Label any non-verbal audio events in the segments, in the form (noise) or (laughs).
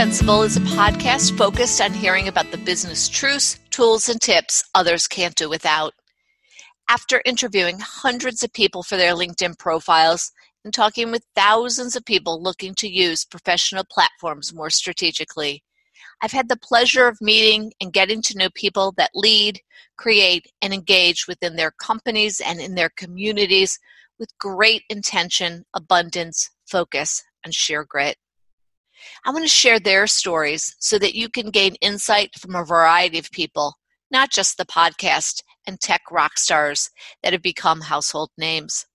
Indispensable is a podcast focused on hearing about the business truths, tools, and tips others can't do without. After interviewing hundreds of people for their LinkedIn profiles and talking with thousands of people looking to use professional platforms more strategically, I've had the pleasure of meeting and getting to know people that lead, create, and engage within their companies and in their communities with great intention, abundance, focus, and sheer grit. I want to share their stories so that you can gain insight from a variety of people, not just the podcast and tech rock stars that have become household names.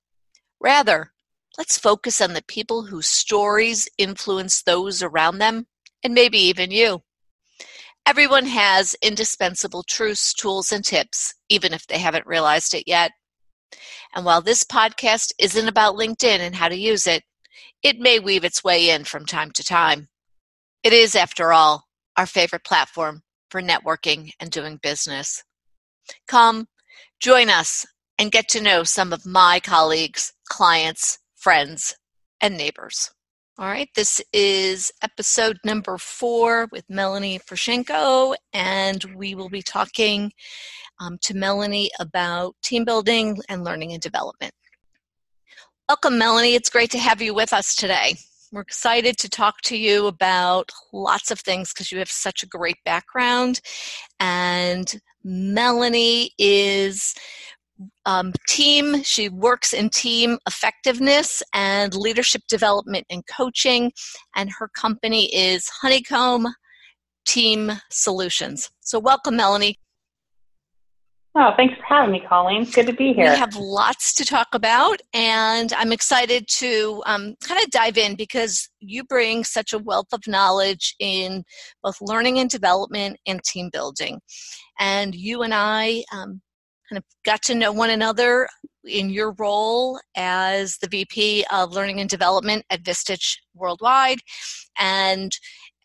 Rather, let's focus on the people whose stories influence those around them and maybe even you. Everyone has indispensable truths, tools, and tips, even if they haven't realized it yet. And while this podcast isn't about LinkedIn and how to use it, it may weave its way in from time to time. It is, after all, our favorite platform for networking and doing business. Come, join us, and get to know some of my colleagues, clients, friends, and neighbors. All right, this is episode number four with Melanie Forshenko, and we will be talking um, to Melanie about team building and learning and development. Welcome, Melanie. It's great to have you with us today. We're excited to talk to you about lots of things because you have such a great background. And Melanie is um, team. She works in team effectiveness and leadership development and coaching. And her company is Honeycomb Team Solutions. So, welcome, Melanie. Oh, thanks for having me, Colleen. It's Good to be here. We have lots to talk about, and I'm excited to um, kind of dive in because you bring such a wealth of knowledge in both learning and development and team building. And you and I um, kind of got to know one another in your role as the VP of Learning and Development at Vistage Worldwide. And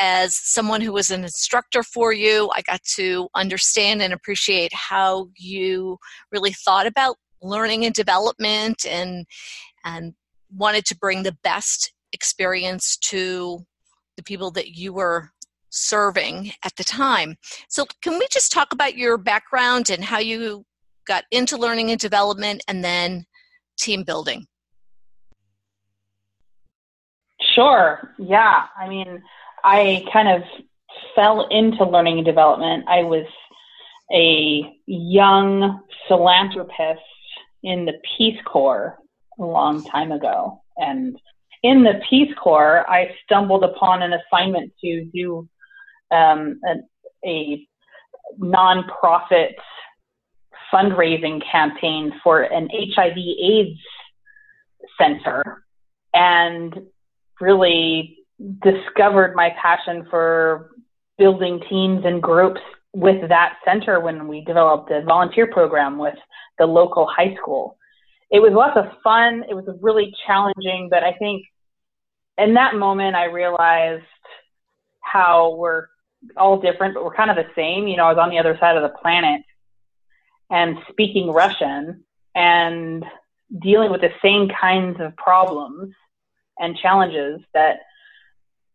as someone who was an instructor for you, I got to understand and appreciate how you really thought about learning and development and and wanted to bring the best experience to the people that you were serving at the time. So, can we just talk about your background and how you got into learning and development and then team building? Sure. Yeah. I mean, I kind of fell into learning and development. I was a young philanthropist in the Peace Corps a long time ago. And in the Peace Corps, I stumbled upon an assignment to do um, a, a nonprofit fundraising campaign for an HIV AIDS center and really discovered my passion for building teams and groups with that center when we developed a volunteer program with the local high school. It was lots of fun. It was really challenging, but I think in that moment I realized how we're all different, but we're kind of the same. You know, I was on the other side of the planet and speaking Russian and dealing with the same kinds of problems and challenges that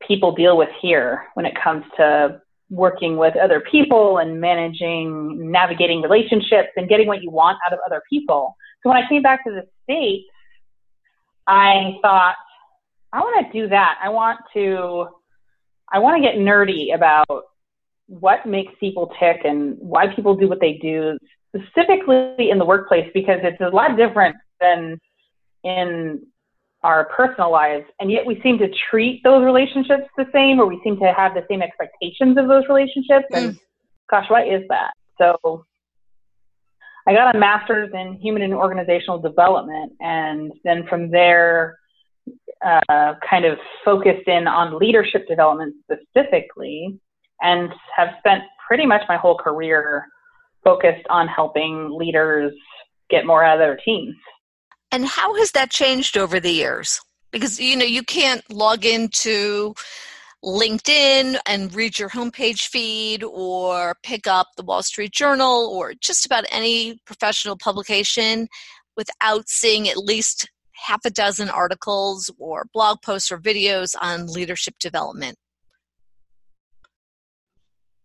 people deal with here when it comes to working with other people and managing, navigating relationships and getting what you want out of other people. So when I came back to the States, I thought, I want to do that. I want to, I want to get nerdy about what makes people tick and why people do what they do, specifically in the workplace, because it's a lot different than in our personal lives, and yet we seem to treat those relationships the same, or we seem to have the same expectations of those relationships. And mm. gosh, what is that? So I got a master's in human and organizational development, and then from there, uh, kind of focused in on leadership development specifically, and have spent pretty much my whole career focused on helping leaders get more out of their teams. And how has that changed over the years? Because you know you can't log into LinkedIn and read your homepage feed or pick up the Wall Street Journal or just about any professional publication without seeing at least half a dozen articles or blog posts or videos on leadership development.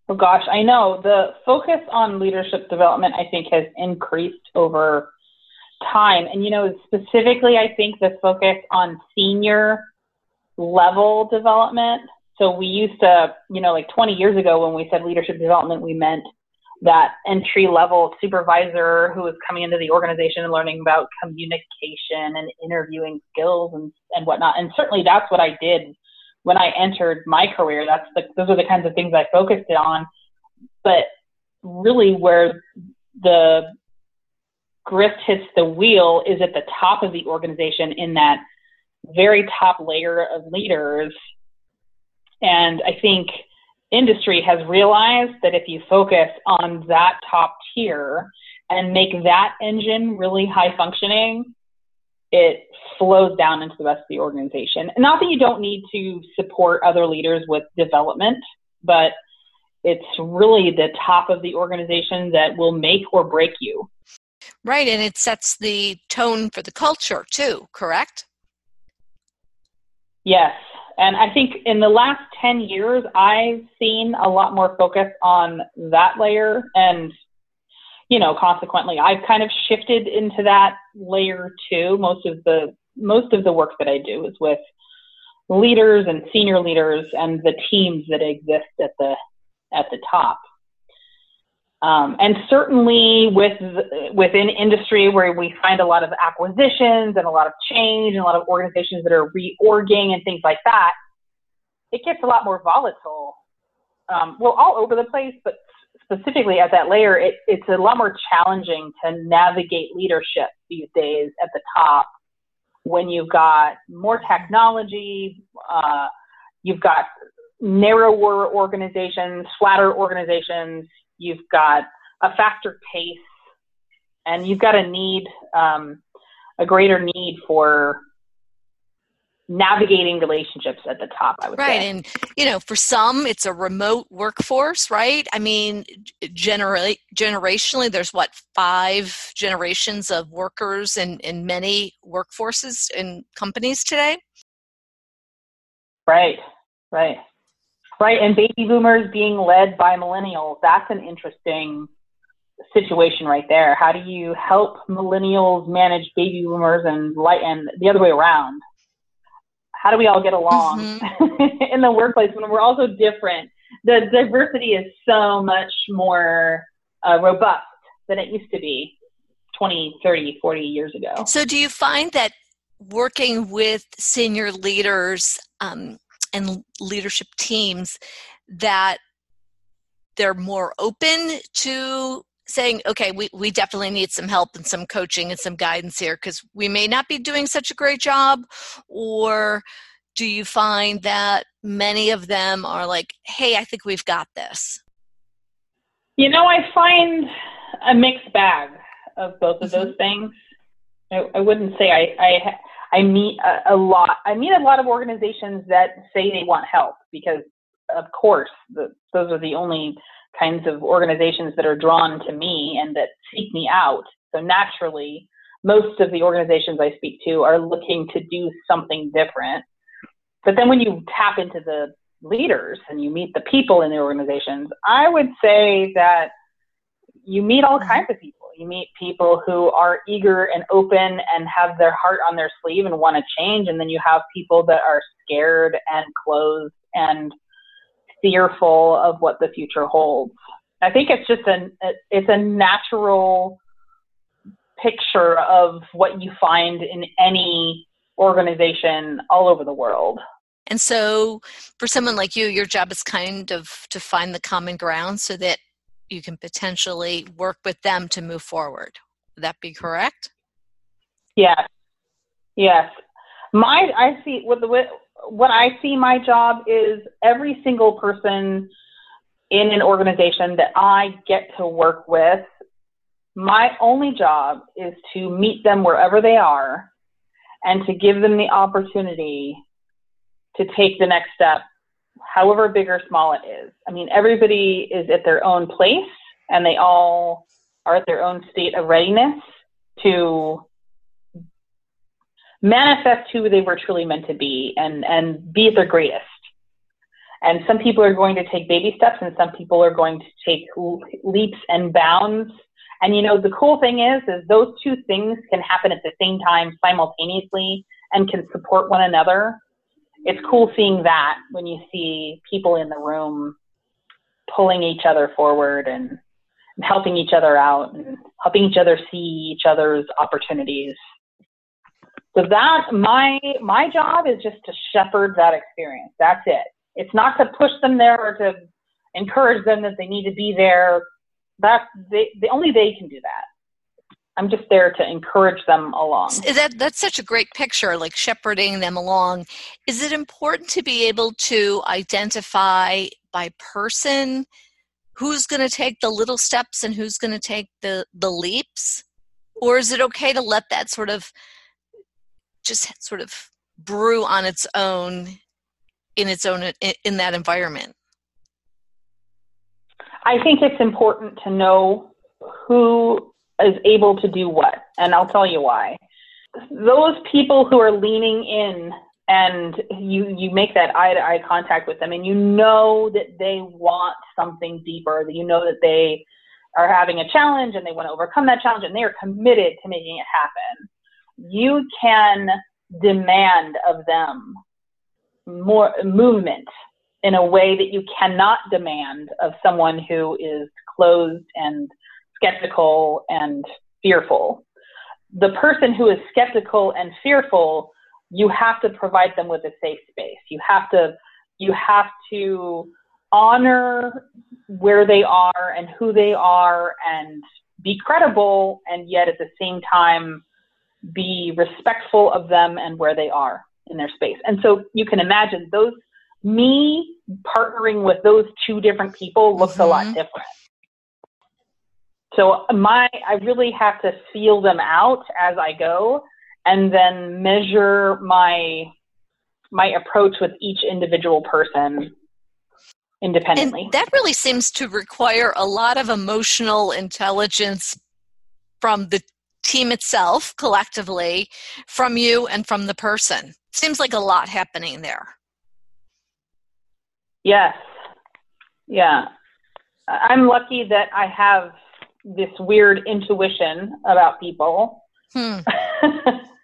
Oh gosh, I know the focus on leadership development. I think has increased over time, and you know specifically, I think the focus on senior level development. So we used to, you know, like 20 years ago when we said leadership development, we meant that entry level supervisor who was coming into the organization and learning about communication and interviewing skills and, and whatnot. And certainly that's what I did when I entered my career. That's the, those are the kinds of things I focused on. But really where the grist hits the wheel is at the top of the organization in that very top layer of leaders. And I think industry has realized that if you focus on that top tier and make that engine really high functioning, it flows down into the rest of the organization. And not that you don't need to support other leaders with development, but it's really the top of the organization that will make or break you. Right, and it sets the tone for the culture too, correct? Yes, and I think in the last 10 years, I've seen a lot more focus on that layer. And, you know, consequently, I've kind of shifted into that layer too. Most of the, most of the work that I do is with leaders and senior leaders and the teams that exist at the, at the top. Um, and certainly with within industry where we find a lot of acquisitions and a lot of change and a lot of organizations that are reorging and things like that, it gets a lot more volatile. Um, well, all over the place, but specifically at that layer, it, it's a lot more challenging to navigate leadership these days at the top when you've got more technology, uh, you've got narrower organizations, flatter organizations, you've got a faster pace, and you've got a need, um, a greater need for navigating relationships at the top i would say. right say. and you know for some it's a remote workforce right i mean generally generationally there's what five generations of workers in in many workforces in companies today right right Right, and baby boomers being led by millennials. That's an interesting situation right there. How do you help millennials manage baby boomers and light and the other way around? How do we all get along mm-hmm. (laughs) in the workplace when we're all so different? The diversity is so much more uh, robust than it used to be 20, 30, 40 years ago. So, do you find that working with senior leaders um, and leadership teams that they're more open to saying, okay, we, we definitely need some help and some coaching and some guidance here because we may not be doing such a great job? Or do you find that many of them are like, hey, I think we've got this? You know, I find a mixed bag of both of mm-hmm. those things. I, I wouldn't say I, I I meet a, a lot. I meet a lot of organizations that say they want help because, of course, the, those are the only kinds of organizations that are drawn to me and that seek me out. So naturally, most of the organizations I speak to are looking to do something different. But then when you tap into the leaders and you meet the people in the organizations, I would say that you meet all kinds of people you meet people who are eager and open and have their heart on their sleeve and want to change. And then you have people that are scared and closed and fearful of what the future holds. I think it's just an it's a natural picture of what you find in any organization all over the world. And so, for someone like you, your job is kind of to find the common ground so that you can potentially work with them to move forward. Would that be correct? Yes. Yes. My I see what the what I see my job is every single person in an organization that I get to work with my only job is to meet them wherever they are and to give them the opportunity to take the next step however big or small it is. I mean, everybody is at their own place and they all are at their own state of readiness to manifest who they were truly meant to be and, and be at their greatest. And some people are going to take baby steps and some people are going to take leaps and bounds. And you know, the cool thing is, is those two things can happen at the same time simultaneously and can support one another. It's cool seeing that when you see people in the room pulling each other forward and helping each other out and helping each other see each other's opportunities. So that my my job is just to shepherd that experience. That's it. It's not to push them there or to encourage them that they need to be there. That they, they only they can do that. I'm just there to encourage them along. That that's such a great picture, like shepherding them along. Is it important to be able to identify by person who's going to take the little steps and who's going to take the the leaps, or is it okay to let that sort of just sort of brew on its own in its own in, in that environment? I think it's important to know who is able to do what, and I'll tell you why. Those people who are leaning in and you you make that eye to eye contact with them and you know that they want something deeper that you know that they are having a challenge and they want to overcome that challenge and they are committed to making it happen you can demand of them more movement in a way that you cannot demand of someone who is closed and skeptical and fearful. The person who is skeptical and fearful, you have to provide them with a safe space. You have to you have to honor where they are and who they are and be credible and yet at the same time be respectful of them and where they are in their space. And so you can imagine those me partnering with those two different people looks mm-hmm. a lot mm-hmm. different. So my I really have to feel them out as I go and then measure my my approach with each individual person independently. And that really seems to require a lot of emotional intelligence from the team itself collectively, from you and from the person. Seems like a lot happening there. Yes. Yeah. I'm lucky that I have this weird intuition about people. Hmm. (laughs)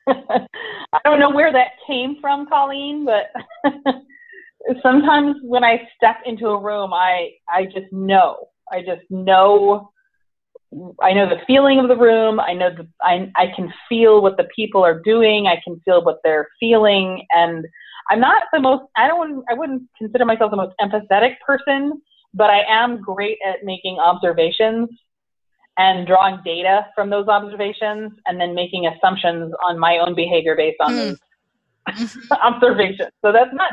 I don't know where that came from, Colleen, but (laughs) sometimes when I step into a room, I I just know. I just know I know the feeling of the room. I know the, I, I can feel what the people are doing. I can feel what they're feeling. And I'm not the most, I don't, I wouldn't consider myself the most empathetic person, but I am great at making observations and drawing data from those observations and then making assumptions on my own behavior based on mm. those mm-hmm. (laughs) observations. So that's not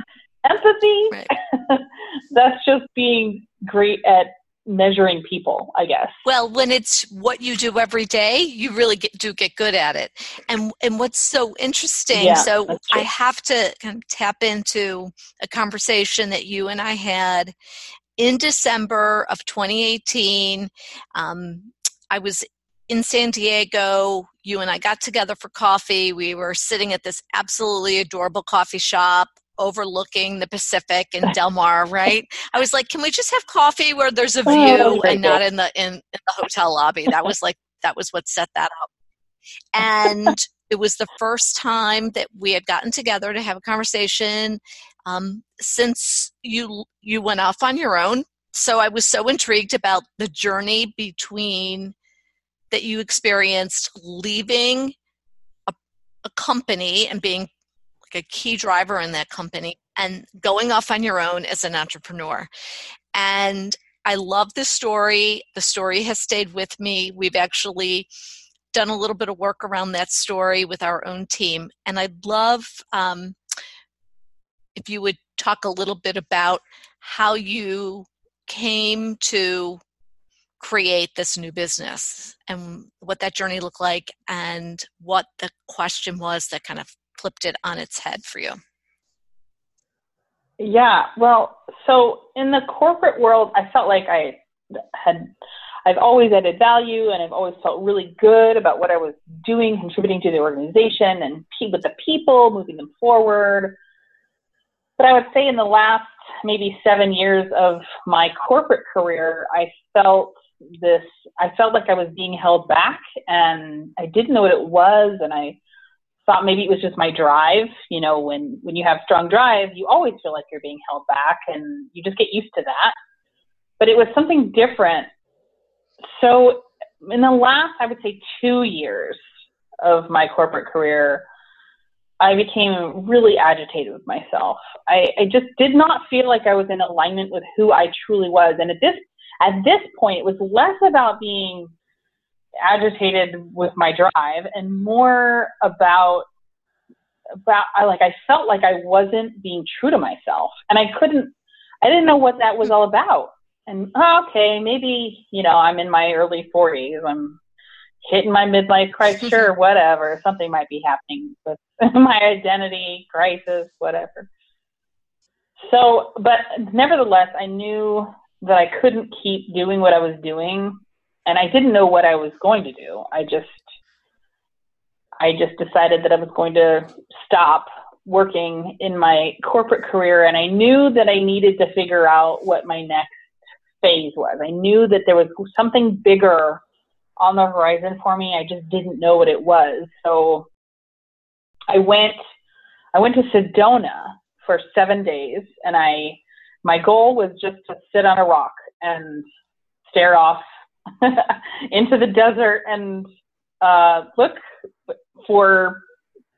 empathy. Right. (laughs) that's just being great at measuring people, I guess. Well, when it's what you do every day, you really get, do get good at it. And and what's so interesting, yeah, so I have to kind of tap into a conversation that you and I had in December of 2018. Um, I was in San Diego. You and I got together for coffee. We were sitting at this absolutely adorable coffee shop overlooking the Pacific in Del Mar, (laughs) right? I was like, can we just have coffee where there's a oh, view and not in the in, in the hotel lobby? That was like that was what set that up. And it was the first time that we had gotten together to have a conversation um, since you you went off on your own. So I was so intrigued about the journey between that you experienced leaving a, a company and being like a key driver in that company and going off on your own as an entrepreneur. And I love this story. The story has stayed with me. We've actually done a little bit of work around that story with our own team. And I'd love um, if you would talk a little bit about how you came to create this new business and what that journey looked like and what the question was that kind of flipped it on its head for you? Yeah, well, so in the corporate world, I felt like I had, I've always added value and I've always felt really good about what I was doing, contributing to the organization and with the people, moving them forward. but I would say in the last maybe seven years of my corporate career, I felt this, I felt like I was being held back and I didn't know what it was. And I thought maybe it was just my drive. You know, when, when you have strong drive, you always feel like you're being held back and you just get used to that. But it was something different. So in the last, I would say two years of my corporate career, I became really agitated with myself. I, I just did not feel like I was in alignment with who I truly was. And at this at this point, it was less about being agitated with my drive and more about about I like I felt like I wasn't being true to myself, and I couldn't. I didn't know what that was all about. And oh, okay, maybe you know I'm in my early 40s. I'm hitting my midlife crisis, sure, (laughs) whatever. Something might be happening with (laughs) my identity crisis, whatever. So, but nevertheless, I knew that I couldn't keep doing what I was doing, and I didn't know what I was going to do. I just, I just decided that I was going to stop working in my corporate career, and I knew that I needed to figure out what my next phase was. I knew that there was something bigger on the horizon for me. I just didn't know what it was. So I went I went to Sedona for seven days and I my goal was just to sit on a rock and stare off (laughs) into the desert and uh, look for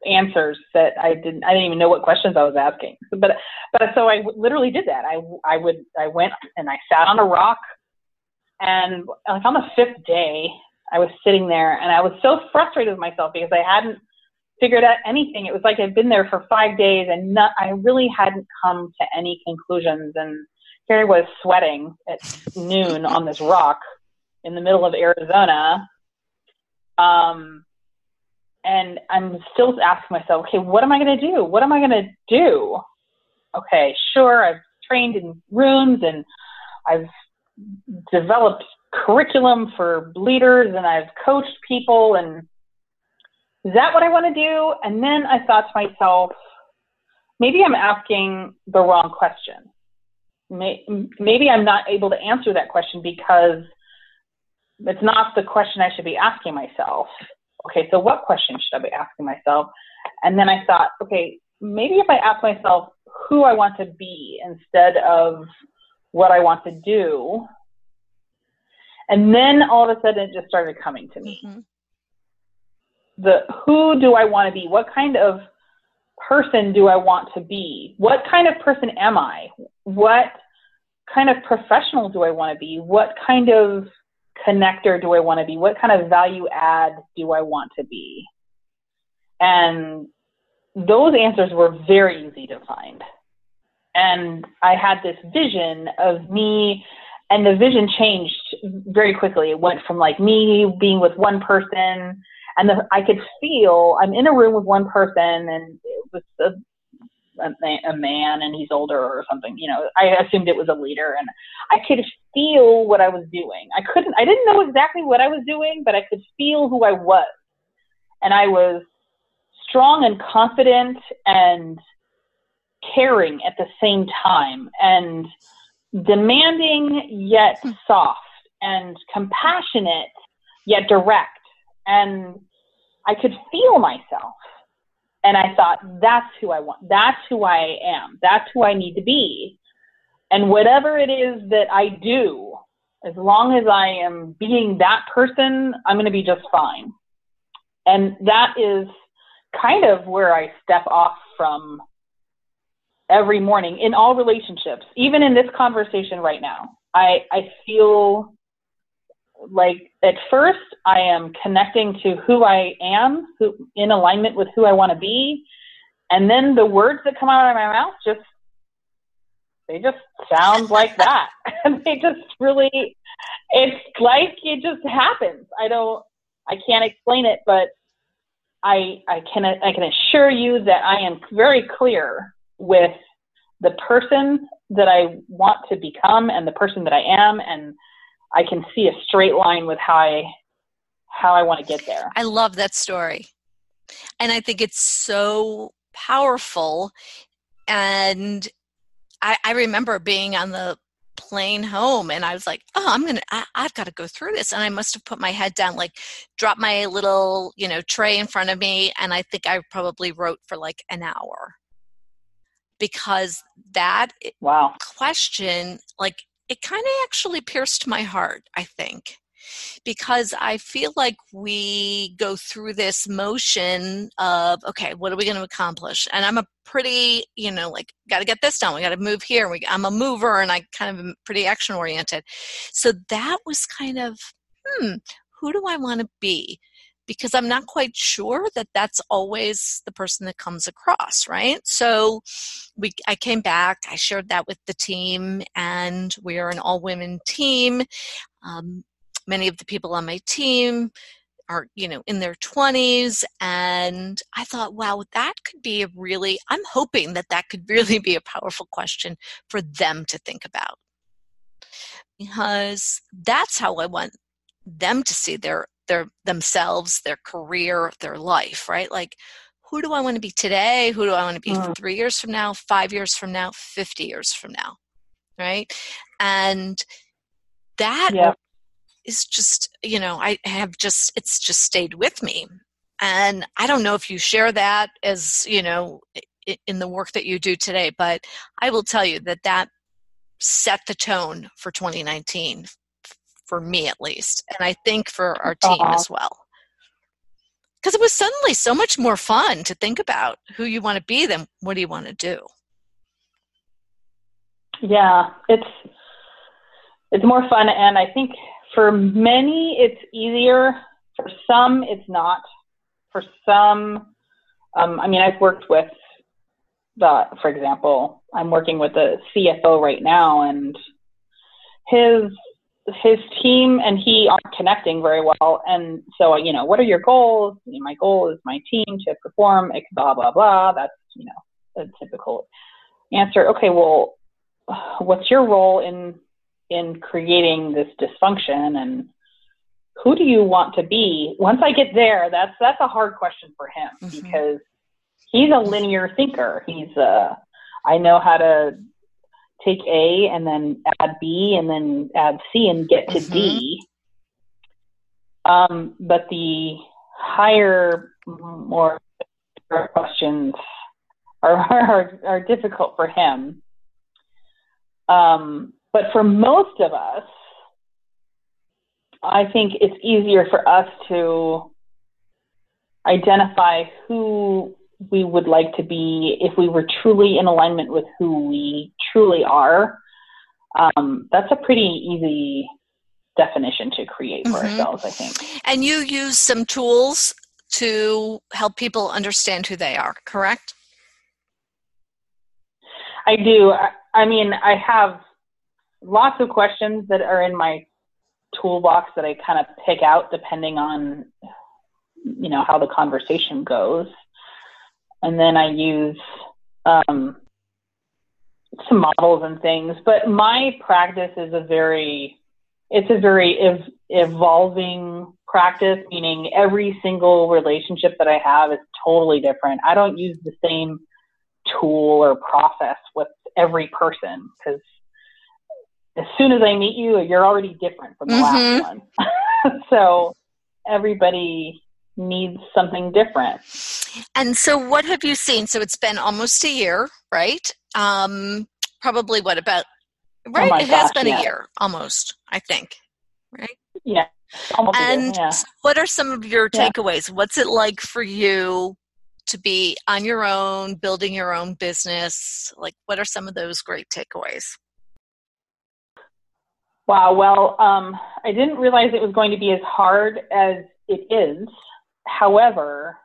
answers that I didn't I didn't even know what questions I was asking. But but so I literally did that. I I would I went and I sat on a rock and like on the fifth day I was sitting there and I was so frustrated with myself because I hadn't figured out anything. It was like I'd been there for five days and not, I really hadn't come to any conclusions. And here I was sweating at noon on this rock in the middle of Arizona. Um, and I'm still asking myself, okay, what am I going to do? What am I going to do? Okay, sure, I've trained in rooms and I've developed curriculum for leaders and I've coached people and is that what I want to do? And then I thought to myself, maybe I'm asking the wrong question. Maybe I'm not able to answer that question because it's not the question I should be asking myself. Okay, so what question should I be asking myself? And then I thought, okay, maybe if I ask myself who I want to be instead of what I want to do, and then all of a sudden it just started coming to me. Mm-hmm. The who do I want to be? What kind of person do I want to be? What kind of person am I? What kind of professional do I want to be? What kind of connector do I want to be? What kind of value add do I want to be? And those answers were very easy to find. And I had this vision of me and the vision changed very quickly. It went from like me being with one person, and the, I could feel I'm in a room with one person, and it was a, a, man, and he's older or something. You know, I assumed it was a leader, and I could feel what I was doing. I couldn't, I didn't know exactly what I was doing, but I could feel who I was, and I was strong and confident and caring at the same time, and demanding yet soft and compassionate yet direct. And I could feel myself. And I thought, that's who I want. That's who I am. That's who I need to be. And whatever it is that I do, as long as I am being that person, I'm going to be just fine. And that is kind of where I step off from every morning in all relationships, even in this conversation right now. I, I feel like at first I am connecting to who I am, who in alignment with who I want to be, and then the words that come out of my mouth just they just sound like that. (laughs) and they just really it's like it just happens. I don't I can't explain it, but I I can I can assure you that I am very clear with the person that I want to become and the person that I am and I can see a straight line with how I how I want to get there. I love that story. And I think it's so powerful. And I, I remember being on the plane home and i was like oh i'm gonna I, i've got to go through this. And i must have put my head down like dropped my little you know tray in front of me. And i think i probably wrote for like an hour. Because that wow. question like it kind of actually pierced my heart i think because I feel like we go through this motion of, okay, what are we going to accomplish? And I'm a pretty, you know, like, got to get this done. We got to move here. We, I'm a mover and I kind of am pretty action oriented. So that was kind of, hmm, who do I want to be? Because I'm not quite sure that that's always the person that comes across, right? So we, I came back, I shared that with the team, and we are an all women team. Um, many of the people on my team are you know in their 20s and i thought wow that could be a really i'm hoping that that could (laughs) really be a powerful question for them to think about because that's how i want them to see their their themselves their career their life right? Like who do i want to be today? Who do i want to be mm. 3 years from now 5 years from now 50 years from now right? And that yeah. is just you know i have just it's just stayed with me. And i don't know if you share that as you know in the work that you do today but i will tell you that that set the tone for 2019 for me at least and i think for our team uh-huh. as well because it was suddenly so much more fun to think about who you want to be than what do you want to do yeah it's it's more fun and i think for many, it's easier. For some, it's not. For some, um, I mean, I've worked with the, for example, I'm working with the CFO right now, and his his team and he aren't connecting very well. And so, you know, what are your goals? You know, my goal is my team to perform, blah blah blah. That's you know a typical answer. Okay, well, what's your role in in creating this dysfunction and who do you want to be once i get there that's that's a hard question for him mm-hmm. because he's a linear thinker he's uh i know how to take a and then add b and then add c and get to mm-hmm. d um but the higher more questions are (laughs) are, are difficult for him um but for most of us, I think it's easier for us to identify who we would like to be if we were truly in alignment with who we truly are. Um, that's a pretty easy definition to create for mm-hmm. ourselves, I think. And you use some tools to help people understand who they are, correct? I do. I mean, I have lots of questions that are in my toolbox that I kind of pick out depending on you know how the conversation goes, and then I use um, some models and things. But my practice is a very it's a very ev- evolving practice, meaning every single relationship that I have is totally different. I don't use the same tool or process with every person because as soon as I meet you, you're already different from the mm-hmm. last one. (laughs) so everybody needs something different. And so, what have you seen? So it's been almost a year, right? Um, probably what about right? Oh it gosh, has been yeah. a year almost, I think, right? Yeah. Almost and year, yeah. what are some of your takeaways? Yeah. What's it like for you to be on your own, building your own business? Like, what are some of those great takeaways? Wow. Well, um, I didn't realize it was going to be as hard as it is. However,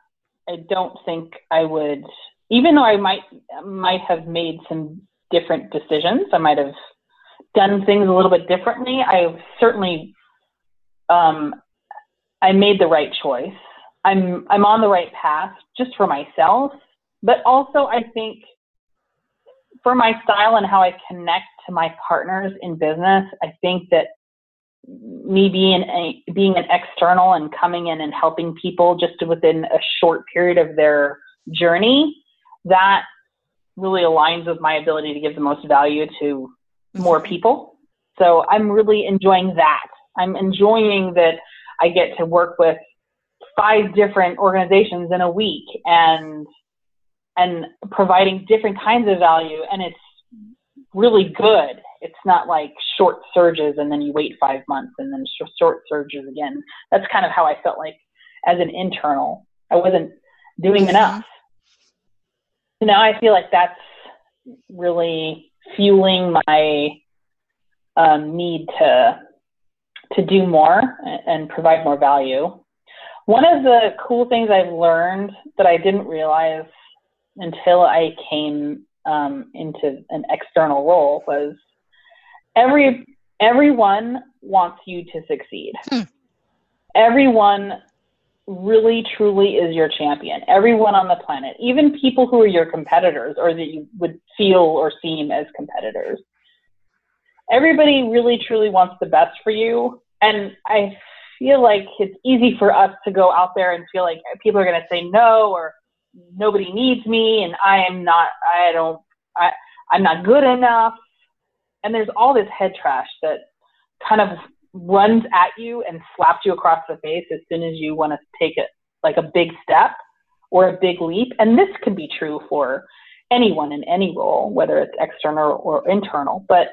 I don't think I would, even though I might might have made some different decisions. I might have done things a little bit differently. I certainly, um, I made the right choice. I'm I'm on the right path just for myself, but also I think for my style and how I connect to my partners in business, I think that me being a, being an external and coming in and helping people just within a short period of their journey, that really aligns with my ability to give the most value to more mm-hmm. people. So I'm really enjoying that. I'm enjoying that I get to work with five different organizations in a week and and providing different kinds of value and it's really good. It's not like short surges and then you wait five months and then short surges again. That's kind of how I felt like as an internal. I wasn't doing mm-hmm. enough. So now I feel like that's really fueling my um, need to to do more and provide more value. One of the cool things I've learned that I didn't realize until I came um, into an external role was every everyone wants you to succeed. Hmm. Everyone really truly is your champion. Everyone on the planet, even people who are your competitors or that you would feel or seem as competitors. Everybody really truly wants the best for you. And I feel like it's easy for us to go out there and feel like people are going to say no or nobody needs me and I am not, I don't, I, I'm not good enough. And there's all this head trash that kind of runs at you and slaps you across the face as soon as you want to take it like a big step or a big leap. And this can be true for anyone in any role, whether it's external or internal. But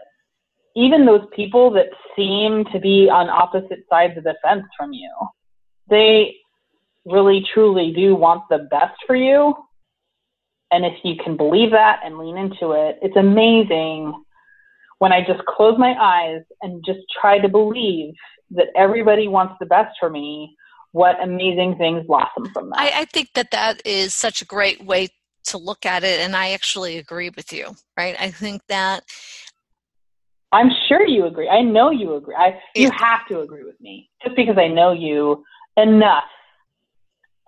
even those people that seem to be on opposite sides of the fence from you, they really truly do want the best for you. And if you can believe that and lean into it, it's amazing when I just close my eyes and just try to believe that everybody wants the best for me, what amazing things blossom from that. I, I think that that is such a great way to look at it, and I actually agree with you, right? I think that. I'm sure you agree. I know you agree. I, you have to agree with me just because I know you enough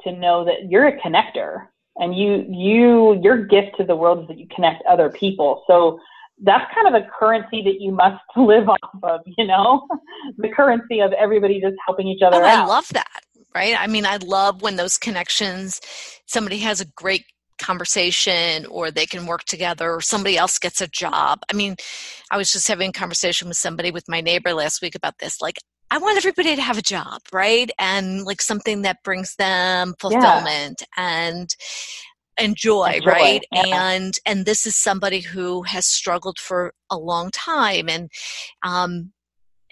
to know that you're a connector and you you your gift to the world is that you connect other people. So that's kind of a currency that you must (laughs) live off of, you know, the currency of everybody just helping each other oh, out. I love that, right? I mean, I love when those connections, somebody has a great conversation or they can work together or somebody else gets a job. I mean, I was just having a conversation with somebody with my neighbor last week about this. Like, I want everybody to have a job, right? And like something that brings them fulfillment yeah. and and joy, and joy right yeah. and and this is somebody who has struggled for a long time and um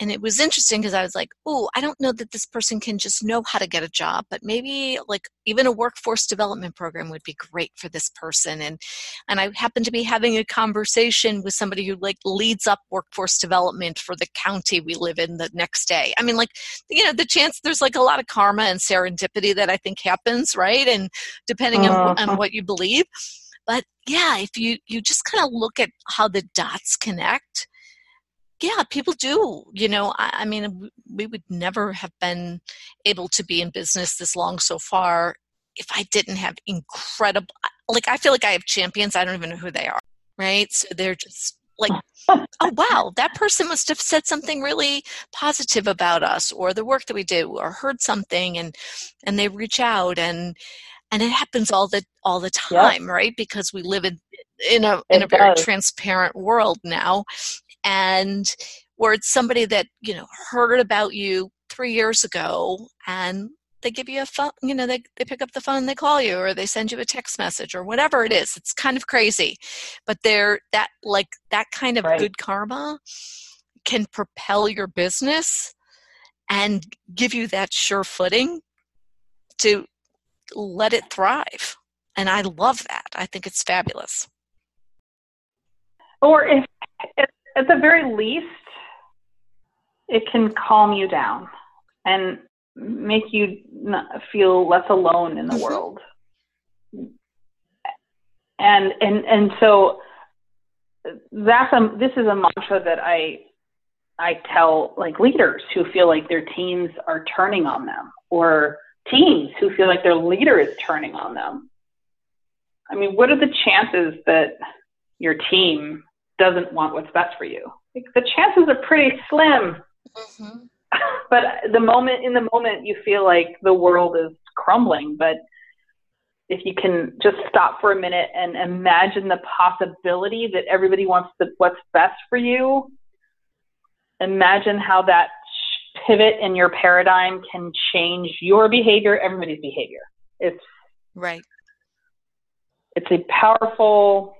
and it was interesting because I was like, oh, I don't know that this person can just know how to get a job, but maybe like even a workforce development program would be great for this person. And and I happened to be having a conversation with somebody who like leads up workforce development for the county we live in the next day. I mean, like, you know, the chance there's like a lot of karma and serendipity that I think happens, right? And depending uh-huh. on, on what you believe. But yeah, if you you just kind of look at how the dots connect, yeah, people do. You know, I, I, mean, we would never have been able to be in business this long so far if I didn't have incredible, like, I feel like I have champions. I don't even know who they are, right? So they're just like, (laughs) oh, wow, that person must have said something really positive about us or the work that we do or heard something and, and they reach out and, and it happens all the all the time yep. right because we live in in a in it a very transparent world now and where it's somebody that you know heard about you three years ago and they give you a phone you know they, they pick up the phone and they call you or they send you a text message or whatever it is. It's kind of crazy but they're that like that kind of right. good karma can propel your business and give you that sure footing to let it thrive and i love that. I think it's fabulous. Or if at the very least, it can calm you down and make you feel less alone in the mm-hmm. world. And and and so that's a this is a mantra that I I tell like leaders who feel like their teams are turning on them or teams who feel like their leader is turning on them. I mean, what are the chances that your team doesn't want what's best for you. The chances are pretty slim. Mm-hmm. (laughs) but the moment in the moment you feel like the world is crumbling, but if you can just stop for a minute and imagine the possibility that everybody wants the, what's best for you, imagine how that pivot in your paradigm can change your behavior, everybody's behavior. It's right. It's a powerful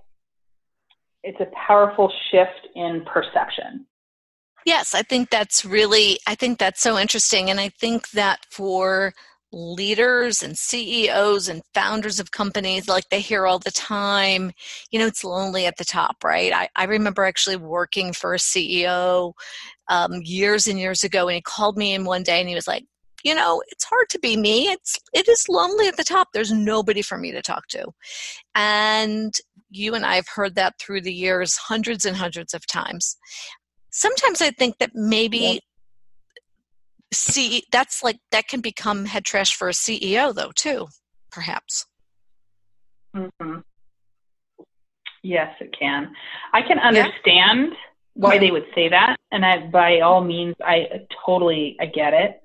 it's a powerful shift in perception. Yes, I think that's really I think that's so interesting and I think that for leaders and CEOs and founders of companies, like they hear all the time, you know, it's lonely at the top, right? I, I remember actually working for a CEO um, years and years ago, and he called me in one day and he was like, you know, it's hard to be me. It's it is lonely at the top. There's nobody for me to talk to. And you and I have heard that through the years hundreds and hundreds of times. Sometimes I think that maybe see that's like that can become head trash for a CEO though too, perhaps. Mm-hmm. Yes, it can. I can understand yeah. why they would say that, and I, by all means, I totally I get it.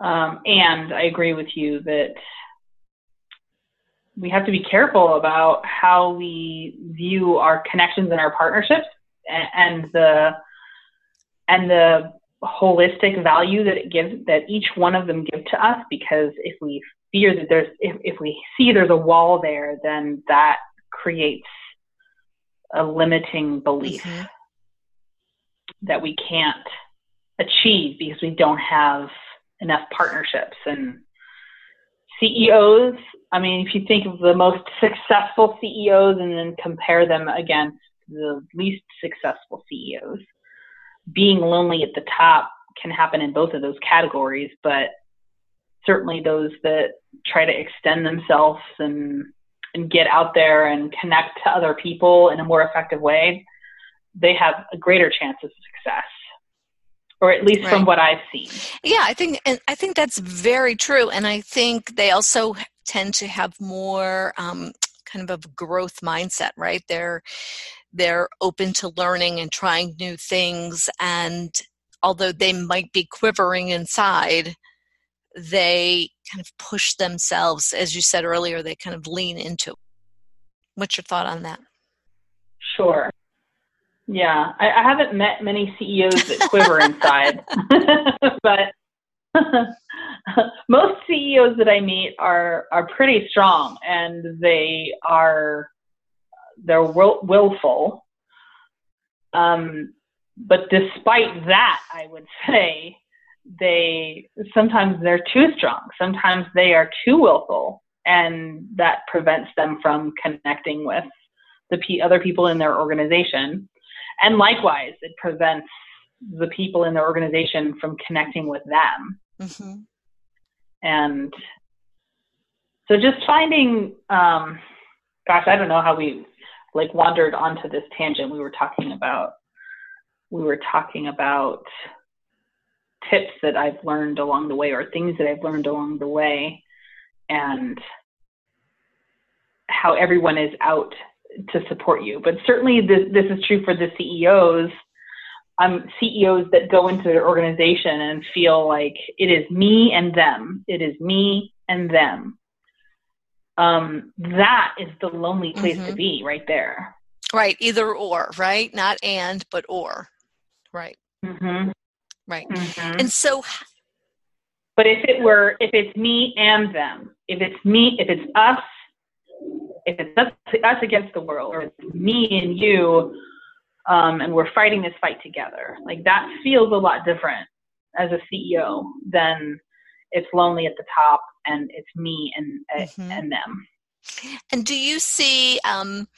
Um, and I agree with you that we have to be careful about how we view our connections and our partnerships and, and the and the holistic value that it gives that each one of them give to us because if we fear that there's if, if we see there's a wall there then that creates a limiting belief mm-hmm. that we can't achieve because we don't have enough partnerships and CEOs I mean if you think of the most successful CEOs and then compare them against the least successful CEOs being lonely at the top can happen in both of those categories, but certainly those that try to extend themselves and and get out there and connect to other people in a more effective way, they have a greater chance of success. Or at least right. from what I've seen. Yeah, I think and I think that's very true. And I think they also tend to have more um, kind of a growth mindset, right? They're they're open to learning and trying new things and although they might be quivering inside they kind of push themselves as you said earlier they kind of lean into what's your thought on that sure yeah i, I haven't met many ceos that quiver inside (laughs) but (laughs) most ceos that i meet are are pretty strong and they are they're will, willful. Um, but despite that, I would (laughs) say they sometimes they're too strong. Sometimes they are too willful, and that prevents them from connecting with the p- other people in their organization. And likewise, it prevents the people in the organization from connecting with them. Mm-hmm. And so, just finding, um, gosh, I don't know how we like wandered onto this tangent. We were talking about we were talking about tips that I've learned along the way or things that I've learned along the way and how everyone is out to support you. But certainly this, this is true for the CEOs. Um, CEOs that go into their organization and feel like it is me and them. It is me and them um, that is the lonely place mm-hmm. to be right there. Right, either or, right? Not and, but or. Right. Mm-hmm. Right. Mm-hmm. And so. But if it were, if it's me and them, if it's me, if it's us, it's us, us against the world, or it's me and you, um, and we're fighting this fight together, like that feels a lot different as a CEO than it's lonely at the top and it's me and mm-hmm. and them. And do you see um,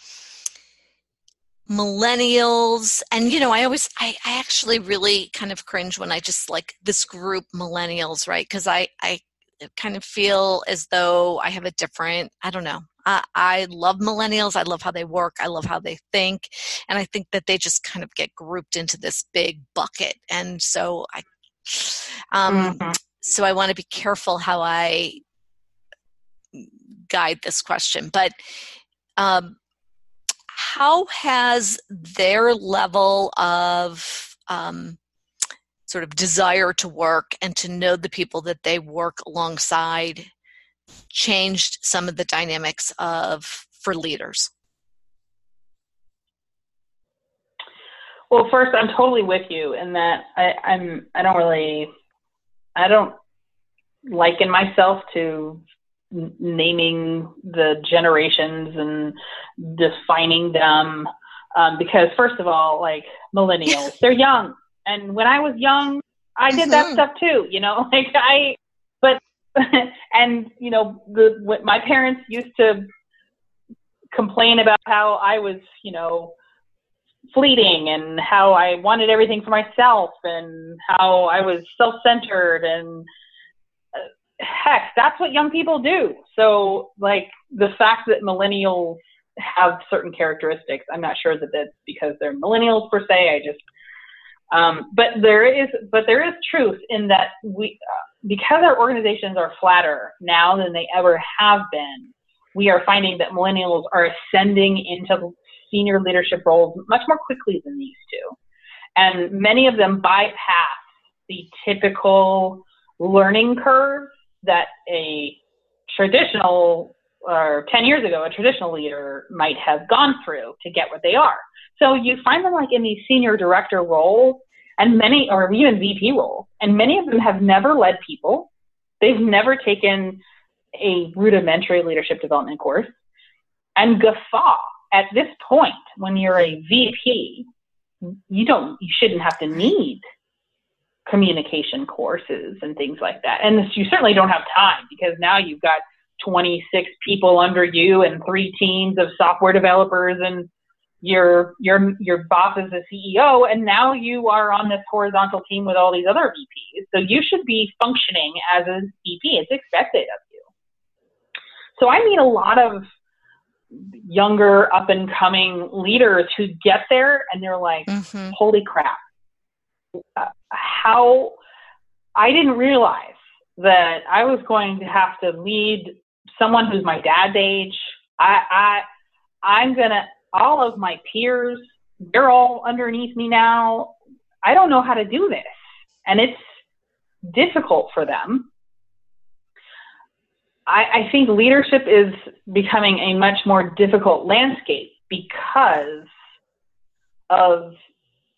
millennials? And you know, I always, I, I actually really kind of cringe when I just like this group millennials, right? Because I, I kind of feel as though I have a different, I don't know. I, I love millennials. I love how they work. I love how they think. And I think that they just kind of get grouped into this big bucket. And so I, um, mm-hmm. so I want to be careful how I guide this question, but um, how has their level of um, sort of desire to work and to know the people that they work alongside changed some of the dynamics of for leaders? Well, first, I'm totally with you in that I, I'm. I don't really. I don't liken myself to naming the generations and defining them um, because first of all like millennials (laughs) they're young and when i was young i did that mm-hmm. stuff too you know (laughs) like i but (laughs) and you know the my parents used to complain about how i was you know fleeting and how i wanted everything for myself and how i was self-centered and heck, that's what young people do. So, like the fact that millennials have certain characteristics, I'm not sure that that's because they're millennials per se. I just, um, but there is, but there is truth in that we, uh, because our organizations are flatter now than they ever have been. We are finding that millennials are ascending into senior leadership roles much more quickly than these two, and many of them bypass the typical learning curve that a traditional or 10 years ago a traditional leader might have gone through to get what they are so you find them like in these senior director roles and many or even vp roles. And many of them have never led people. They've never taken a rudimentary leadership development course. And guffaw at this point when you're a vp you don't you shouldn't have to need communication courses and things like that. And you certainly don't have time because now you've got 26 people under you and three teams of software developers and your your your boss is a CEO and now you are on this horizontal team with all these other VPs. So you should be functioning as a VP. It's expected of you. So I meet a lot of younger up and coming leaders who get there and they're like, mm-hmm. holy crap, how I didn't realize that I was going to have to lead someone who's my dad's age. I, I I'm gonna all of my peers, they're all underneath me now. I don't know how to do this. And it's difficult for them. I, I think leadership is becoming a much more difficult landscape because of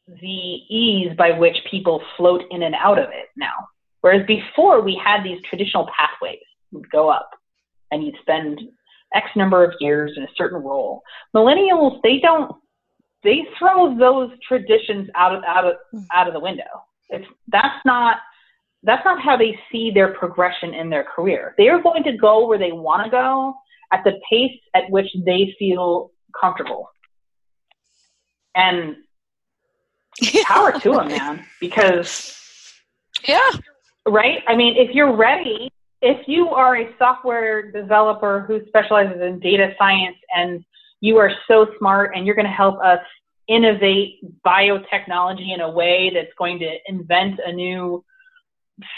the ease by which people float in and out of it now. Whereas before we had these traditional pathways. You'd go up and you'd spend X number of years in a certain role. Millennials, they don't they throw those traditions out of out of hmm. out of the window. It's that's not that's not how they see their progression in their career. They are going to go where they want to go at the pace at which they feel comfortable. And (laughs) power to them, man. Because yeah, right. I mean, if you're ready, if you are a software developer who specializes in data science and you are so smart and you're going to help us innovate biotechnology in a way that's going to invent a new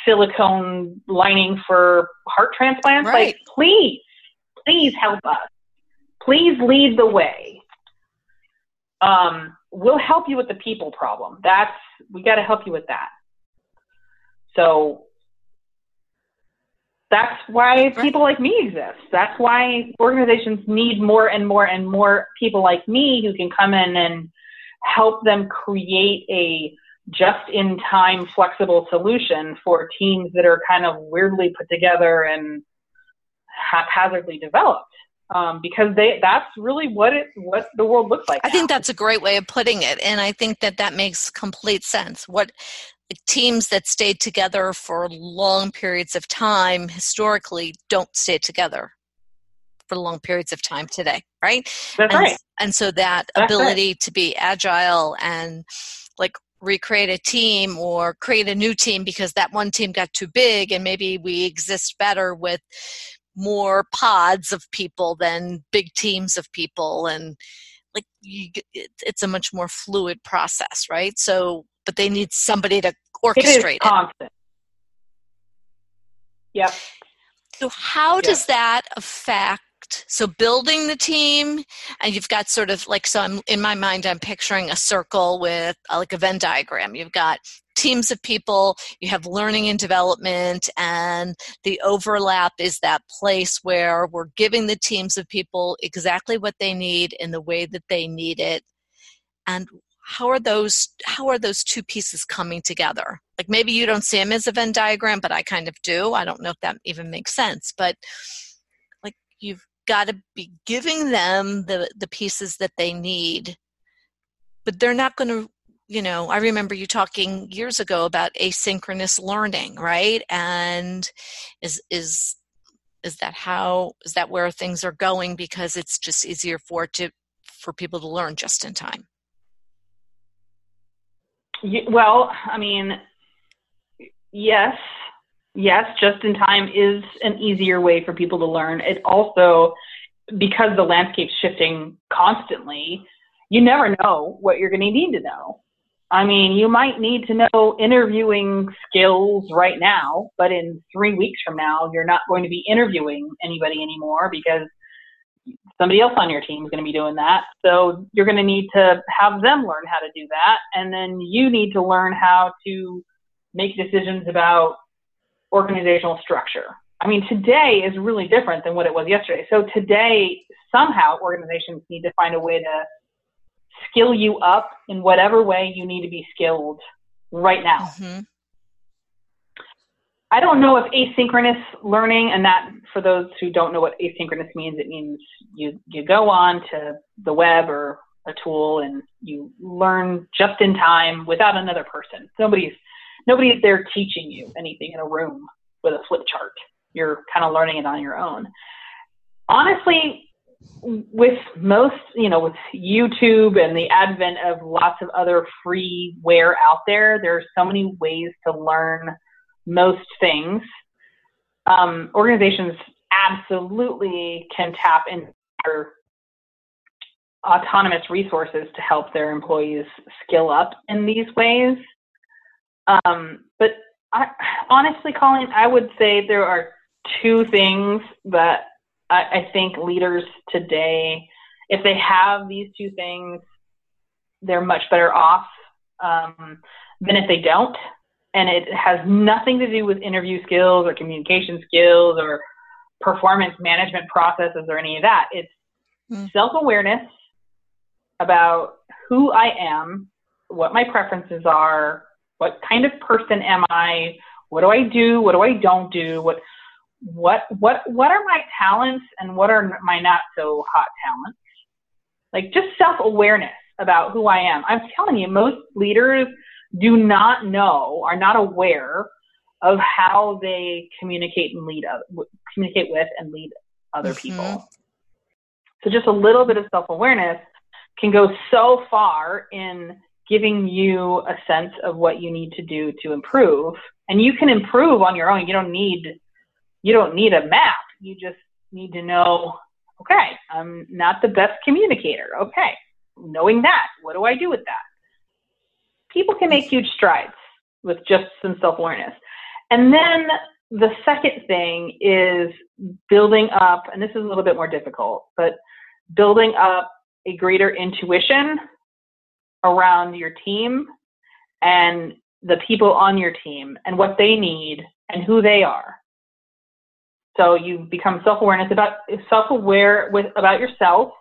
silicone lining for heart transplants, right. like please, please help us. Please lead the way. Um, we'll help you with the people problem. That's we got to help you with that. So that's why people like me exist. That's why organizations need more and more and more people like me who can come in and help them create a just in time flexible solution for teams that are kind of weirdly put together and haphazardly developed um, because they that's really what it what the world looks like. I now. think that's a great way of putting it, and I think that that makes complete sense. What teams that stayed together for long periods of time historically don't stay together for long periods of time today, right? That's and, right. And so that that's ability right. to be agile and like recreate a team or create a new team because that one team got too big and maybe we exist better with more pods of people than big teams of people and like you, it's a much more fluid process right so but they need somebody to orchestrate it, constant. Yep. So how yep. does that affect so building the team and you've got sort of like so I'm in my mind I'm picturing a circle with uh, like a Venn diagram. You've got teams of people, you have learning and development, and the overlap is that place where we're giving the teams of people exactly what they need in the way that they need it. And how are those how are those two pieces coming together like maybe you don't see them as a venn diagram but i kind of do i don't know if that even makes sense but like you've got to be giving them the the pieces that they need but they're not going to you know, I remember you talking years ago about asynchronous learning, right? And is is is that how is that where things are going because it's just easier for to for people to learn just in time? Well, I mean, yes, yes, just in time is an easier way for people to learn. It also, because the landscape's shifting constantly, you never know what you're going to need to know. I mean, you might need to know interviewing skills right now, but in three weeks from now, you're not going to be interviewing anybody anymore because somebody else on your team is going to be doing that. So you're going to need to have them learn how to do that. And then you need to learn how to make decisions about organizational structure. I mean, today is really different than what it was yesterday. So today, somehow organizations need to find a way to skill you up in whatever way you need to be skilled right now. Mm-hmm. I don't know if asynchronous learning, and that for those who don't know what asynchronous means, it means you, you go on to the web or a tool and you learn just in time without another person. Nobody's nobody's there teaching you anything in a room with a flip chart. You're kind of learning it on your own. Honestly, with most, you know, with YouTube and the advent of lots of other freeware out there, there are so many ways to learn most things. Um, organizations absolutely can tap into autonomous resources to help their employees skill up in these ways. Um, but I, honestly, Colleen, I would say there are two things that I, I think leaders today, if they have these two things, they're much better off um, than if they don't. And it has nothing to do with interview skills or communication skills or performance management processes or any of that. It's mm. self awareness about who I am, what my preferences are, what kind of person am I, what do I do, what do I don't do, what what what what are my talents and what are my not so hot talents like just self-awareness about who i am i'm telling you most leaders do not know are not aware of how they communicate and lead communicate with and lead other mm-hmm. people so just a little bit of self-awareness can go so far in giving you a sense of what you need to do to improve and you can improve on your own you don't need you don't need a map. You just need to know, okay, I'm not the best communicator. Okay, knowing that, what do I do with that? People can make huge strides with just some self awareness. And then the second thing is building up, and this is a little bit more difficult, but building up a greater intuition around your team and the people on your team and what they need and who they are. So you become self-awareness about self-aware with about yourself,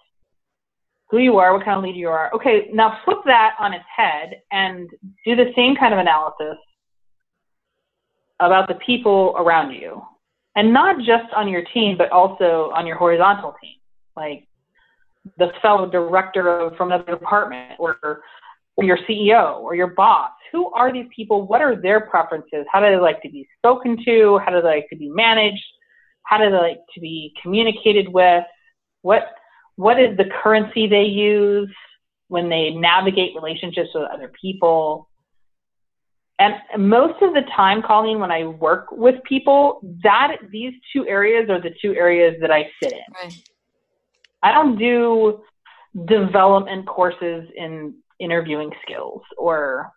who you are, what kind of leader you are. Okay, now flip that on its head and do the same kind of analysis about the people around you. And not just on your team, but also on your horizontal team. Like the fellow director of, from another department or, or your CEO or your boss. Who are these people? What are their preferences? How do they like to be spoken to? How do they like to be managed? how do they like to be communicated with? What what is the currency they use when they navigate relationships with other people? And most of the time, Colleen, when I work with people, that these two areas are the two areas that I sit in. Right. I don't do development courses in interviewing skills or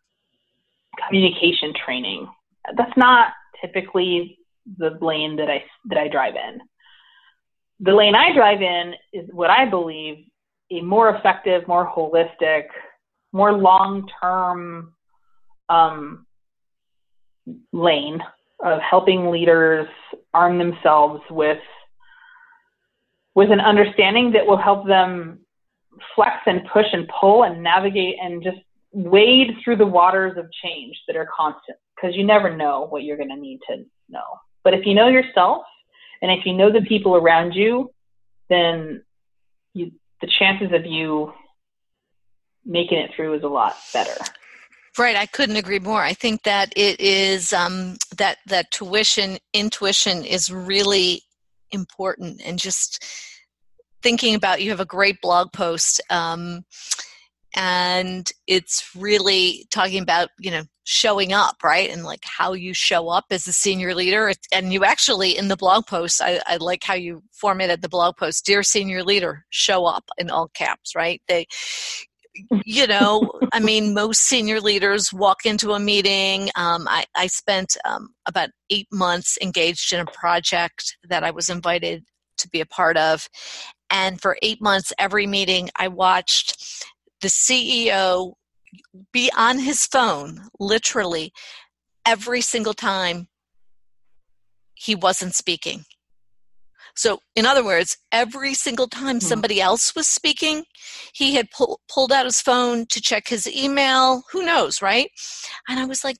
communication training. That's not typically the lane that I that I drive in. The lane I drive in is what I believe a more effective, more holistic, more long-term um, lane of helping leaders arm themselves with with an understanding that will help them flex and push and pull and navigate and just wade through the waters of change that are constant because you never know what you're going to need to know. But if you know yourself and if you know the people around you, then you, the chances of you making it through is a lot better. Right, I couldn't agree more. I think that it is um, that that tuition intuition is really important, and just thinking about you have a great blog post, um, and it's really talking about you know showing up, right, and like how you show up as a senior leader. And you actually in the blog post, I, I like how you formatted the blog post, "Dear Senior Leader, show up" in all caps, right? They you know, (laughs) I mean, most senior leaders walk into a meeting. Um, I, I, spent um, about eight months engaged in a project that I was invited to be a part of. And for eight months, every meeting, I watched the CEO be on his phone literally every single time he wasn't speaking. So, in other words, every single time hmm. somebody else was speaking, he had pull, pulled out his phone to check his email. Who knows, right? And I was like,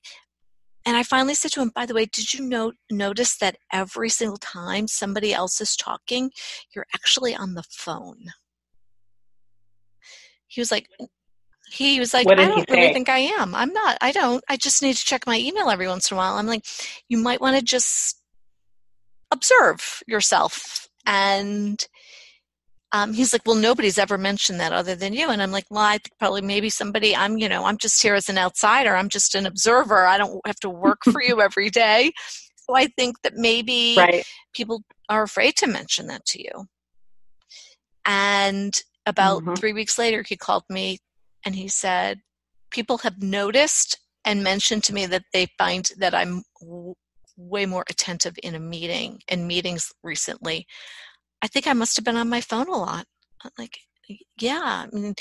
and I finally said to him, by the way, did you note, notice that every single time somebody else is talking, you're actually on the phone? He was like, he was like, I don't really think I am. I'm not. I don't. I just need to check my email every once in a while. I'm like, you might want to just observe yourself. And um, he's like, well, nobody's ever mentioned that other than you. And I'm like, well, I think probably maybe somebody, I'm, you know, I'm just here as an outsider. I'm just an observer. I don't have to work for you (laughs) every day. So I think that maybe right. people are afraid to mention that to you. And about mm-hmm. three weeks later, he called me and he said, people have noticed and mentioned to me that they find that I'm way more attentive in a meeting and meetings recently. I think I must have been on my phone a lot. Like, yeah, I mean,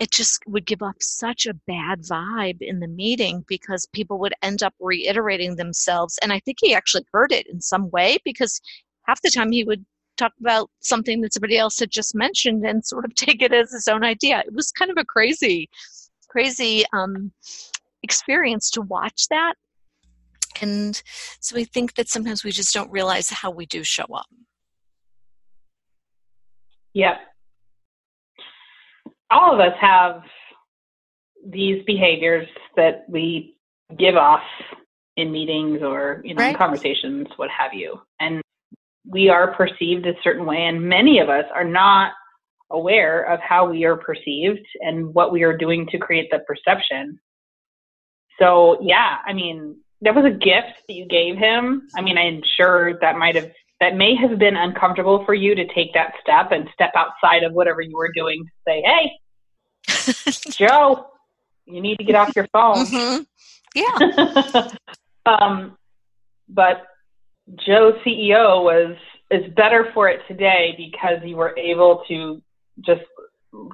it just would give off such a bad vibe in the meeting because people would end up reiterating themselves. And I think he actually heard it in some way because half the time he would talk about something that somebody else had just mentioned and sort of (laughs) take it as his own idea. It was kind of a crazy, crazy um, experience to watch that and so I think that sometimes we just don't realize how we do show up. Yep. All of us have these behaviors that we give off in meetings or you know right. conversations, what have you. And we are perceived a certain way, and many of us are not aware of how we are perceived and what we are doing to create the perception. So yeah, I mean, that was a gift that you gave him. I mean, I'm sure that might have that may have been uncomfortable for you to take that step and step outside of whatever you were doing to say, "Hey, (laughs) Joe, you need to get off your phone." Mm-hmm. (laughs) Yeah. um, but Joe CEO was is better for it today because you were able to just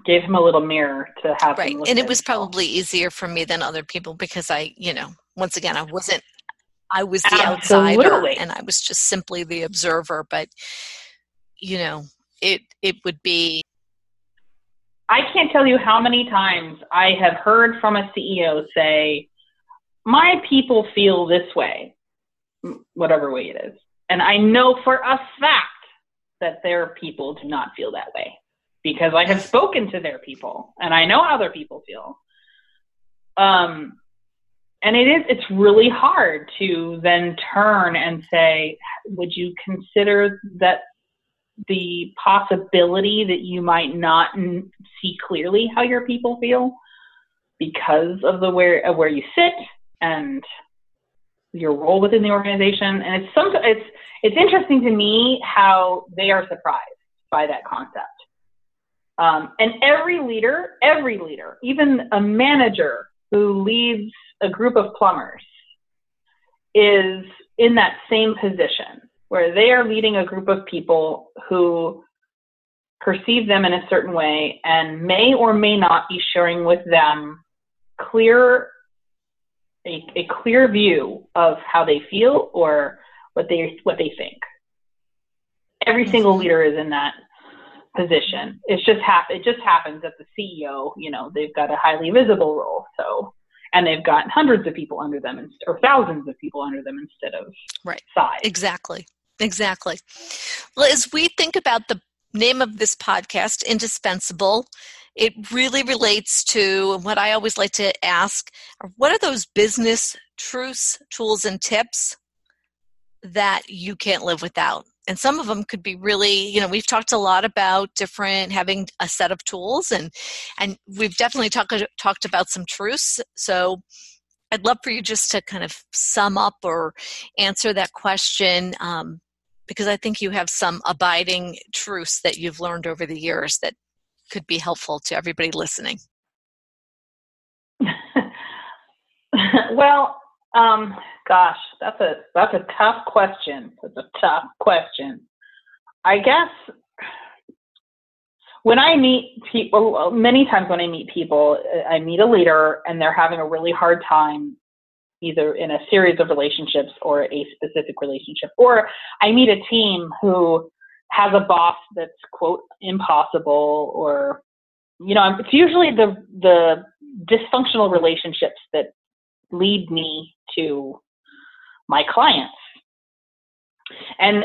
gave him a little mirror to have right. and it was probably easier for me than other people because i you know once again i wasn't i was the Absolutely. outsider and i was just simply the observer but you know it it would be i can't tell you how many times i have heard from a ceo say my people feel this way whatever way it is and i know for a fact that their people do not feel that way because I have spoken to their people and I know how their people feel. Um, and it is it's really hard to then turn and say, would you consider that the possibility that you might not see clearly how your people feel because of the where of where you sit and your role within the organization. And it's some it's it's interesting to me how they are surprised by that concept. Um, and every leader, every leader, even a manager who leads a group of plumbers, is in that same position where they are leading a group of people who perceive them in a certain way and may or may not be sharing with them clear a, a clear view of how they feel or what they what they think. Every single leader is in that position. It's just hap- it just happens that the CEO, you know, they've got a highly visible role. So and they've got hundreds of people under them inst- or thousands of people under them instead of right size. Exactly. Exactly. Well, as we think about the name of this podcast, Indispensable, it really relates to what I always like to ask what are those business truths, tools, and tips that you can't live without? And some of them could be really, you know, we've talked a lot about different having a set of tools, and and we've definitely talked talked about some truths. So I'd love for you just to kind of sum up or answer that question um, because I think you have some abiding truths that you've learned over the years that could be helpful to everybody listening? (laughs) well, um, gosh, that's a that's a tough question. That's a tough question. I guess when I meet people, many times when I meet people, I meet a leader and they're having a really hard time either in a series of relationships or a specific relationship, or I meet a team who has a boss that's quote impossible or you know it's usually the the dysfunctional relationships that lead me to my clients. And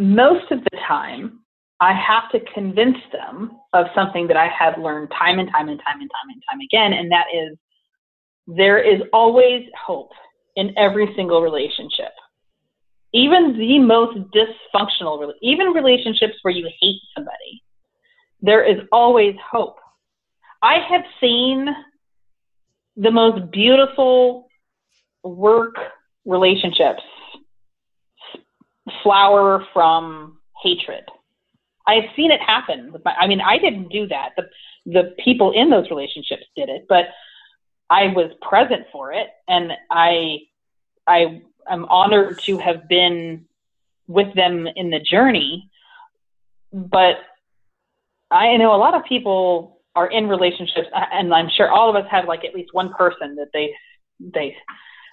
most of the time i have to convince them of something that i have learned time and time and time and time and time again and that is there is always hope in every single relationship even the most dysfunctional, even relationships where you hate somebody, there is always hope. I have seen the most beautiful work relationships flower from hatred. I've seen it happen. I mean, I didn't do that. The the people in those relationships did it, but I was present for it, and I I I'm honored to have been with them in the journey. But I know a lot of people are in relationships, and I'm sure all of us have like at least one person that they they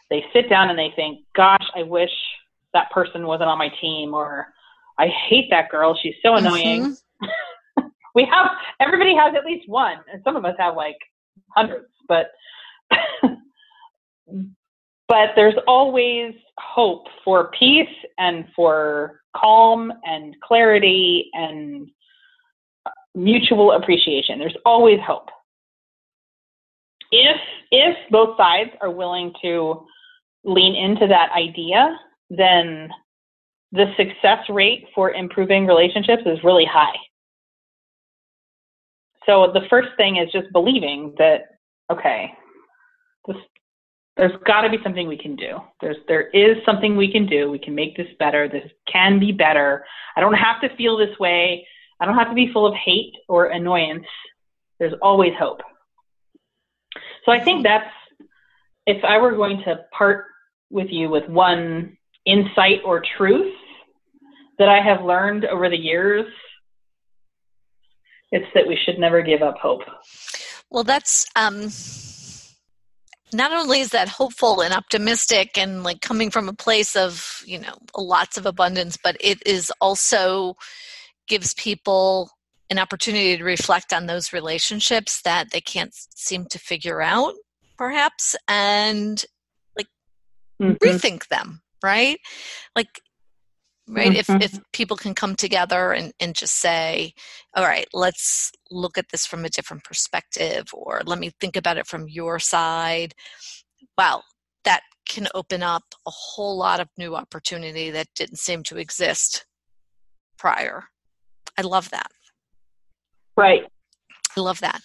they sit down and they think, "Gosh, I wish that person wasn't on my team," or "I hate that girl; she's so annoying." Mm-hmm. (laughs) we have everybody has at least one, and some of us have like hundreds, but (laughs) but there's always hope for peace and for calm and clarity and uh, mutual appreciation. There's always hope. If if both sides are willing to lean into that idea, then the success rate for improving relationships is really high. So the first thing is just believing that okay, there's got to be something we can do. There's there is something we can do. We can make this better. This can be better. I don't have to feel this way. I don't have to be full of hate or annoyance. There's always hope. So I think that's if I were going to part with you with one insight or truth that I have learned over the years, it's that we should never give up hope. Well, that's um not only is that hopeful and optimistic and like coming from a place of you know lots of abundance but it is also gives people an opportunity to reflect on those relationships that they can't seem to figure out perhaps and like mm-hmm. rethink them right like right? Mm-hmm. if if people can come together and, and just say all right let's look at this from a different perspective or let me think about it from your side wow that can open up a whole lot of new opportunity that didn't seem to exist prior. I love that. Right. I love that.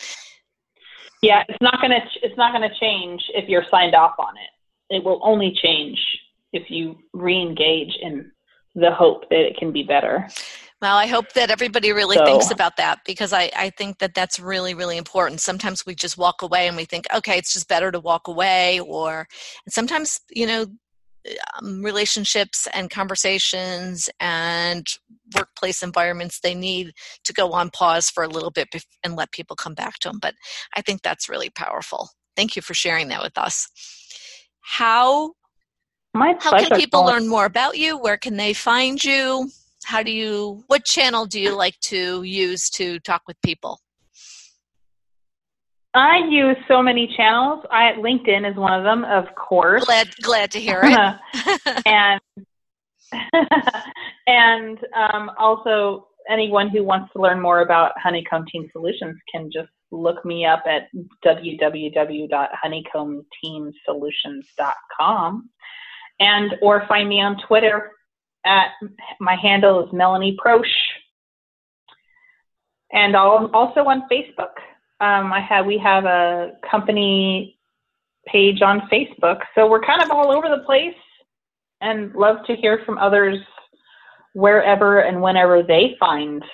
Yeah it's not going to it's not going to change if you're signed off on it. It will only change if you re-engage in the hope that it can be better. Well, I hope that everybody really so, thinks about that because I, I think that that's really, really important. Sometimes we just walk away and we think, okay, it's just better to walk away. Or sometimes, you know, um, relationships and conversations and workplace environments, they need to go on pause for a little bit and let people come back to them. But I think that's really powerful. Thank you for sharing that with us. How My how can people learn more about you? Where can they find you? How do you what channel do you like to use to talk with people? I use so many channels. I LinkedIn is one of them, of course. Glad glad to hear it. (laughs) and (laughs) and um, also anyone who wants to learn more about Honeycomb Team Solutions can just look me up at www.honeycombteamsolutions.com and or find me on Twitter at my handle is Melanie Prosh. And I'll, also on Facebook. Um, I have we have a company page on Facebook, so we're kind of all over the place, and love to hear from others wherever and whenever they find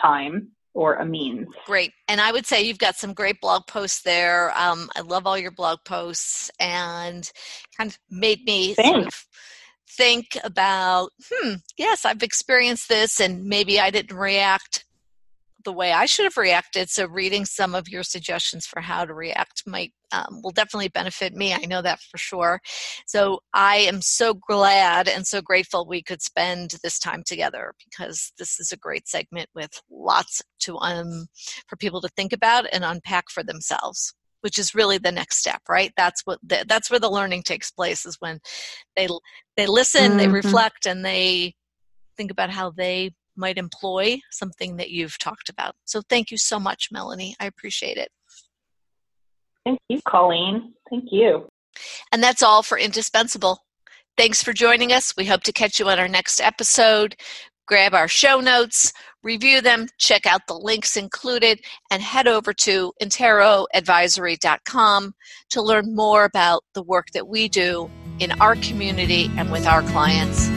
time or a means. Great. And I would say you've got some great blog posts there. Um, I love all your blog posts and kind of made me sort of think about, hmm, yes, I've experienced this and maybe I didn't react the way I should have reacted. So reading some of your suggestions for how to react might um, will definitely benefit me. I know that for sure. So I am so glad and so grateful we could spend this time together because this is a great segment with lots to um for people to think about and unpack for themselves which is really the next step right that's what the, that's where the learning takes place is when they they listen they Mhm. reflect and they think about how they might employ something that you've talked about. So thank you so much melanie. I appreciate it. Thank you, Colleen. Thank you. and that's all for indispensable. Thanks for joining us. We hope to catch you on our next episode. Grab our show notes review them check out the links included and head over to interoadvisory.com to learn more about the work that we do in our community and with our clients